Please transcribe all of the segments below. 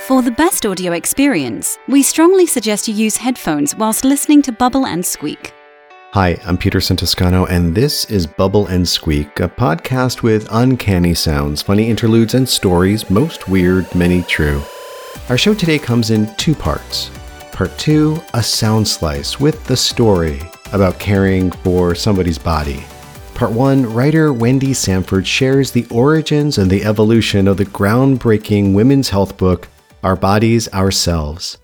For the best audio experience, we strongly suggest you use headphones whilst listening to Bubble and Squeak. Hi, I'm Peterson Toscano, and this is Bubble and Squeak, a podcast with uncanny sounds, funny interludes, and stories, most weird, many true. Our show today comes in two parts. Part two, a sound slice with the story about caring for somebody's body. Part one, writer Wendy Sanford shares the origins and the evolution of the groundbreaking women's health book, Our Bodies, Ourselves.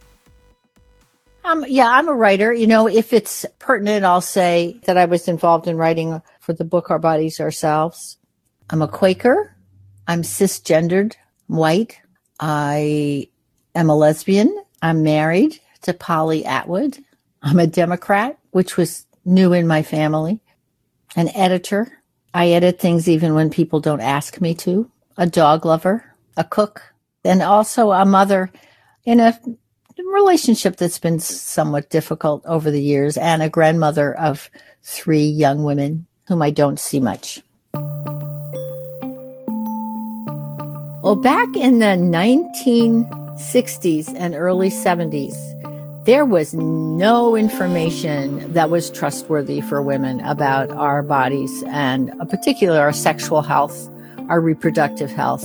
Um, yeah, I'm a writer. You know, if it's pertinent, I'll say that I was involved in writing for the book Our Bodies Ourselves. I'm a Quaker. I'm cisgendered, white. I am a lesbian. I'm married to Polly Atwood. I'm a Democrat, which was new in my family. An editor. I edit things even when people don't ask me to. A dog lover, a cook, and also a mother in a relationship that's been somewhat difficult over the years and a grandmother of three young women whom I don't see much. Well, back in the 1960s and early 70s, there was no information that was trustworthy for women about our bodies and, uh, in particular, our sexual health, our reproductive health.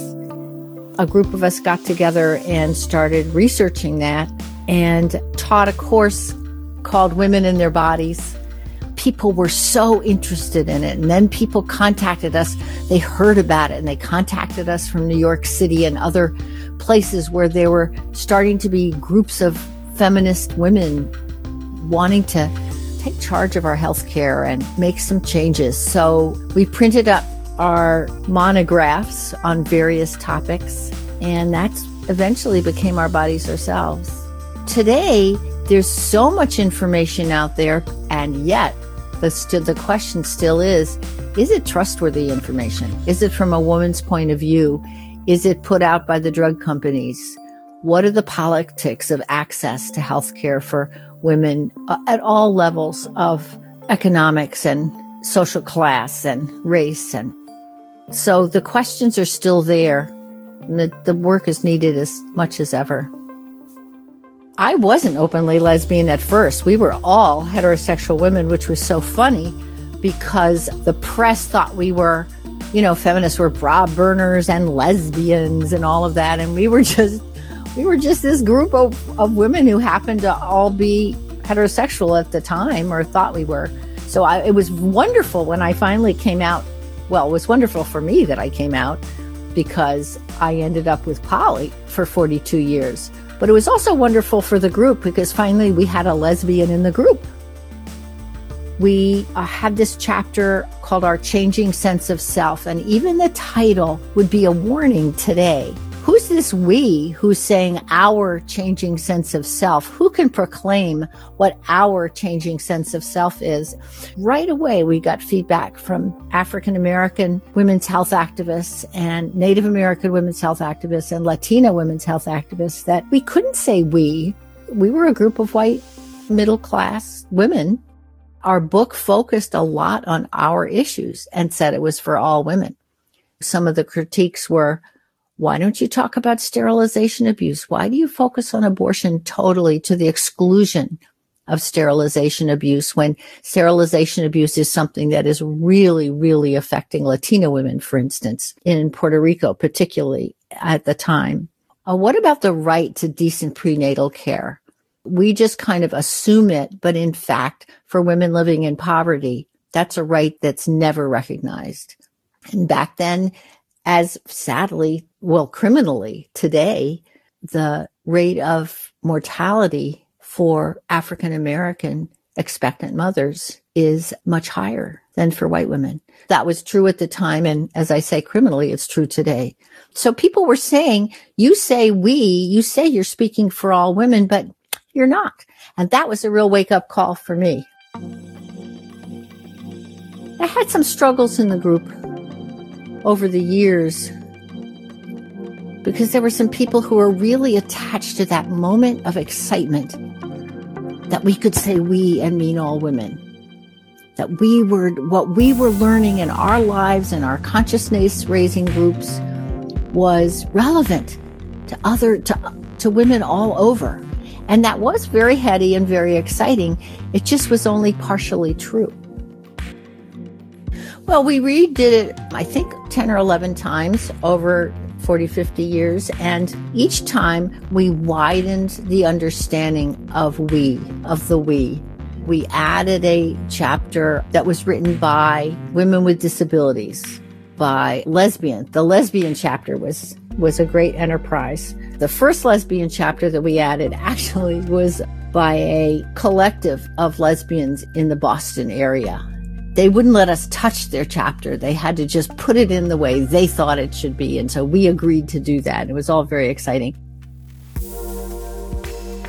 A group of us got together and started researching that and taught a course called Women in Their Bodies. People were so interested in it. And then people contacted us. They heard about it and they contacted us from New York City and other places where there were starting to be groups of feminist women wanting to take charge of our health care and make some changes. So we printed up our monographs on various topics, and that's eventually became our bodies ourselves. Today, there's so much information out there, and yet the, st- the question still is is it trustworthy information? Is it from a woman's point of view? Is it put out by the drug companies? What are the politics of access to health care for women uh, at all levels of economics and social class and race? And so the questions are still there. And the, the work is needed as much as ever. I wasn't openly lesbian at first. We were all heterosexual women, which was so funny because the press thought we were, you know, feminists were bra burners and lesbians and all of that. And we were just, we were just this group of, of women who happened to all be heterosexual at the time or thought we were. So I, it was wonderful when I finally came out. Well, it was wonderful for me that I came out because I ended up with Polly for 42 years. But it was also wonderful for the group because finally we had a lesbian in the group. We uh, had this chapter called Our Changing Sense of Self, and even the title would be a warning today Who's this we who's saying our changing sense of self? Who can proclaim what our changing sense of self is? Right away, we got feedback from African American women's health activists and Native American women's health activists and Latina women's health activists that we couldn't say we. We were a group of white middle class women. Our book focused a lot on our issues and said it was for all women. Some of the critiques were why don't you talk about sterilization abuse? Why do you focus on abortion totally to the exclusion of sterilization abuse when sterilization abuse is something that is really, really affecting Latina women, for instance, in Puerto Rico, particularly at the time? Uh, what about the right to decent prenatal care? We just kind of assume it, but in fact, for women living in poverty, that's a right that's never recognized. And back then, as sadly, well, criminally today, the rate of mortality for African American expectant mothers is much higher than for white women. That was true at the time. And as I say, criminally, it's true today. So people were saying, you say we, you say you're speaking for all women, but you're not. And that was a real wake up call for me. I had some struggles in the group over the years because there were some people who were really attached to that moment of excitement that we could say we and mean all women. That we were, what we were learning in our lives and our consciousness raising groups was relevant to other, to to women all over. And that was very heady and very exciting. It just was only partially true. Well, we redid it, I think, 10 or 11 times over 40, 50 years. And each time we widened the understanding of we, of the we. We added a chapter that was written by women with disabilities, by lesbian. The lesbian chapter was, was a great enterprise. The first lesbian chapter that we added actually was by a collective of lesbians in the Boston area. They wouldn't let us touch their chapter. They had to just put it in the way they thought it should be. And so we agreed to do that. It was all very exciting.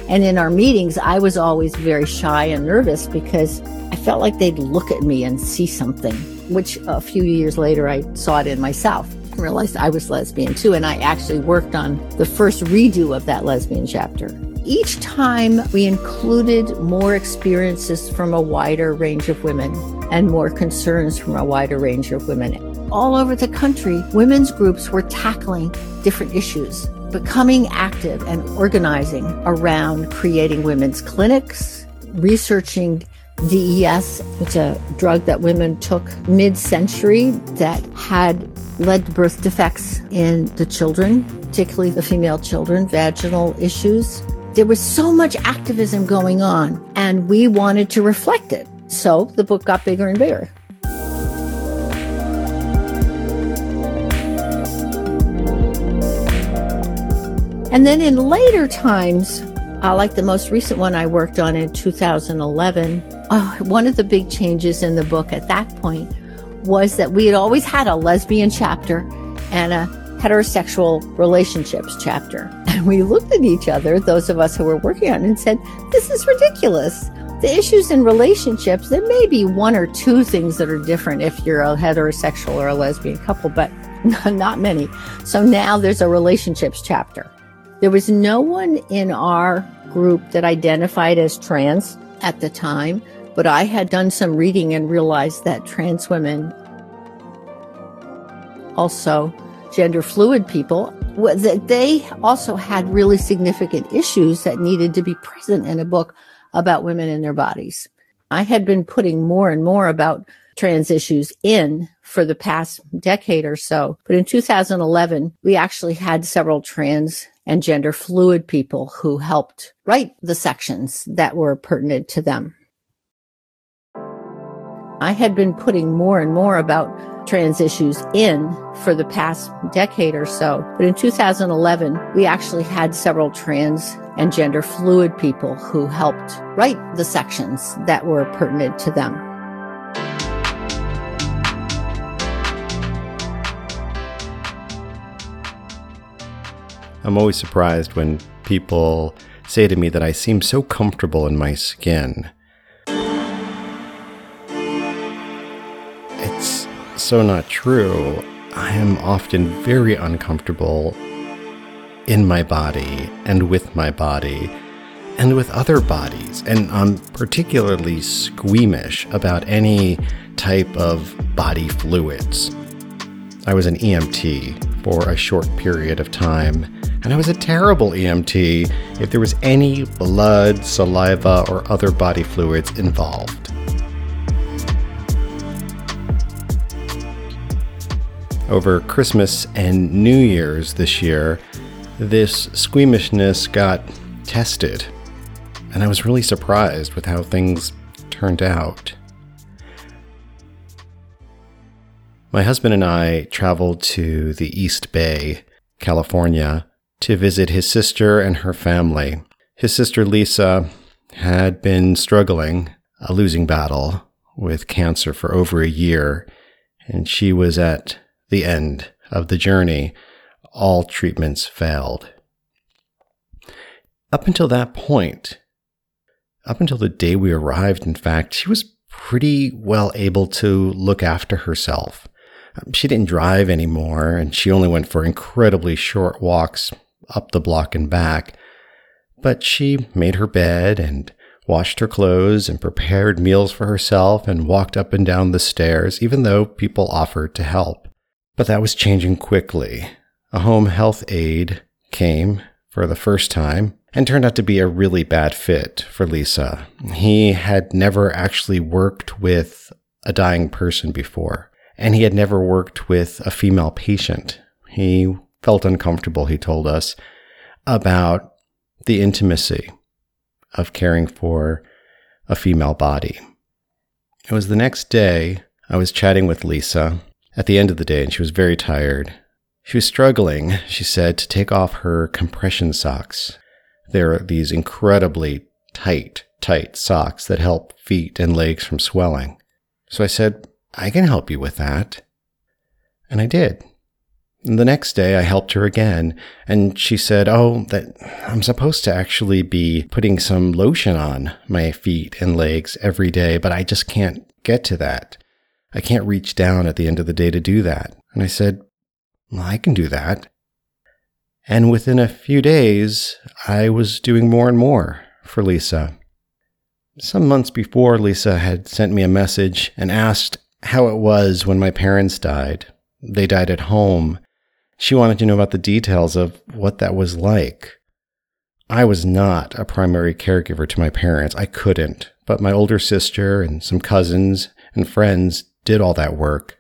And in our meetings, I was always very shy and nervous because I felt like they'd look at me and see something, which a few years later I saw it in myself. I realized I was lesbian too. And I actually worked on the first redo of that lesbian chapter. Each time we included more experiences from a wider range of women and more concerns from a wider range of women. All over the country, women's groups were tackling different issues, becoming active and organizing around creating women's clinics, researching DES, which is a drug that women took mid century that had led to birth defects in the children, particularly the female children, vaginal issues. There was so much activism going on, and we wanted to reflect it. So the book got bigger and bigger. And then in later times, uh, like the most recent one I worked on in 2011, uh, one of the big changes in the book at that point was that we had always had a lesbian chapter and a heterosexual relationships chapter. And we looked at each other, those of us who were working on it, and said, This is ridiculous the issues in relationships, there may be one or two things that are different if you're a heterosexual or a lesbian couple, but not many. So now there's a relationships chapter. There was no one in our group that identified as trans at the time, but I had done some reading and realized that trans women, also gender fluid people, that they also had really significant issues that needed to be present in a book about women and their bodies. I had been putting more and more about trans issues in for the past decade or so. But in 2011, we actually had several trans and gender fluid people who helped write the sections that were pertinent to them. I had been putting more and more about trans issues in for the past decade or so. But in 2011, we actually had several trans and gender fluid people who helped write the sections that were pertinent to them. I'm always surprised when people say to me that I seem so comfortable in my skin. So not true. I am often very uncomfortable in my body and with my body and with other bodies. And I'm particularly squeamish about any type of body fluids. I was an EMT for a short period of time, and I was a terrible EMT if there was any blood, saliva, or other body fluids involved. Over Christmas and New Year's this year, this squeamishness got tested. And I was really surprised with how things turned out. My husband and I traveled to the East Bay, California, to visit his sister and her family. His sister Lisa had been struggling a losing battle with cancer for over a year, and she was at the end of the journey, all treatments failed. Up until that point, up until the day we arrived, in fact, she was pretty well able to look after herself. She didn't drive anymore, and she only went for incredibly short walks up the block and back. But she made her bed and washed her clothes and prepared meals for herself and walked up and down the stairs, even though people offered to help. But that was changing quickly. A home health aide came for the first time and turned out to be a really bad fit for Lisa. He had never actually worked with a dying person before, and he had never worked with a female patient. He felt uncomfortable, he told us, about the intimacy of caring for a female body. It was the next day I was chatting with Lisa at the end of the day, and she was very tired. She was struggling, she said, to take off her compression socks. They're these incredibly tight, tight socks that help feet and legs from swelling. So I said, I can help you with that. And I did. And the next day I helped her again, and she said, Oh, that I'm supposed to actually be putting some lotion on my feet and legs every day, but I just can't get to that. I can't reach down at the end of the day to do that. And I said, well, I can do that. And within a few days, I was doing more and more for Lisa. Some months before, Lisa had sent me a message and asked how it was when my parents died. They died at home. She wanted to know about the details of what that was like. I was not a primary caregiver to my parents. I couldn't. But my older sister and some cousins and friends did all that work.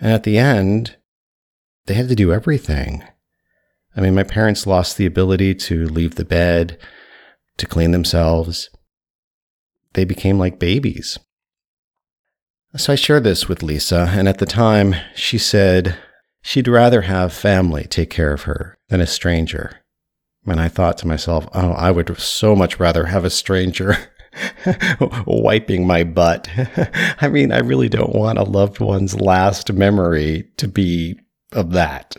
And at the end, they had to do everything. I mean, my parents lost the ability to leave the bed, to clean themselves. They became like babies. So I shared this with Lisa, and at the time, she said she'd rather have family take care of her than a stranger. And I thought to myself, oh, I would so much rather have a stranger wiping my butt. I mean, I really don't want a loved one's last memory to be of that.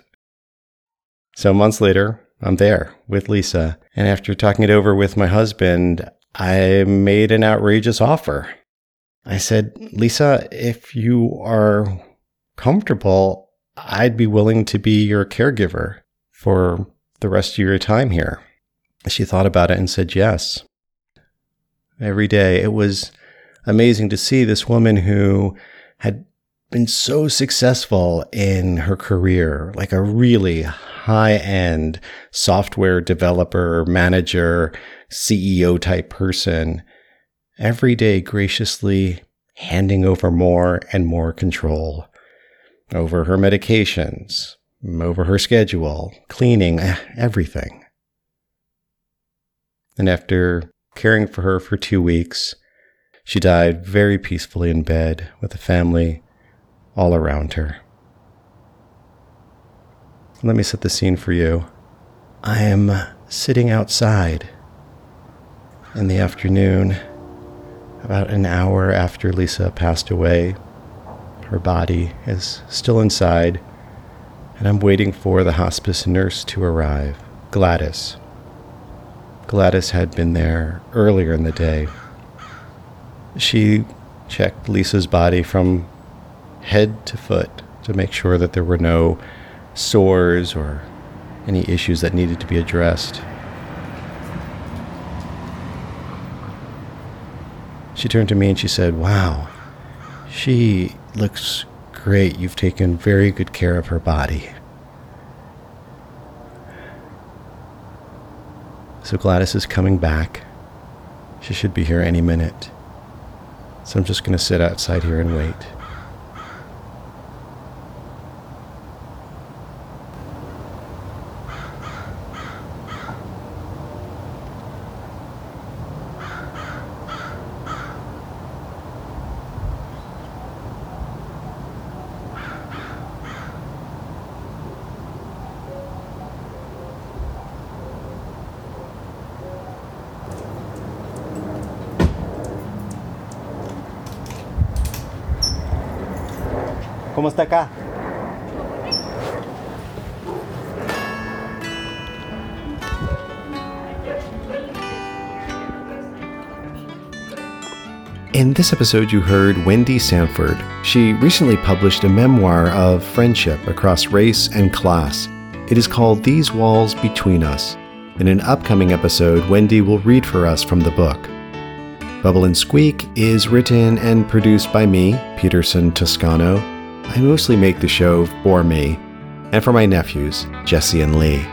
So months later, I'm there with Lisa. And after talking it over with my husband, I made an outrageous offer. I said, Lisa, if you are comfortable, I'd be willing to be your caregiver for the rest of your time here. She thought about it and said yes. Every day, it was amazing to see this woman who had been so successful in her career, like a really high end software developer, manager, CEO type person, every day graciously handing over more and more control over her medications, over her schedule, cleaning, eh, everything. And after caring for her for two weeks, she died very peacefully in bed with a family all around her. Let me set the scene for you. I am sitting outside in the afternoon, about an hour after Lisa passed away. Her body is still inside, and I'm waiting for the hospice nurse to arrive, Gladys. Gladys had been there earlier in the day. She checked Lisa's body from head to foot to make sure that there were no sores or any issues that needed to be addressed. She turned to me and she said, Wow, she looks great. You've taken very good care of her body. So Gladys is coming back. She should be here any minute. So I'm just going to sit outside here and wait. ¿Cómo está acá? In this episode, you heard Wendy Sanford. She recently published a memoir of friendship across race and class. It is called These Walls Between Us. In an upcoming episode, Wendy will read for us from the book. Bubble and Squeak is written and produced by me, Peterson Toscano. I mostly make the show for me and for my nephews, Jesse and Lee.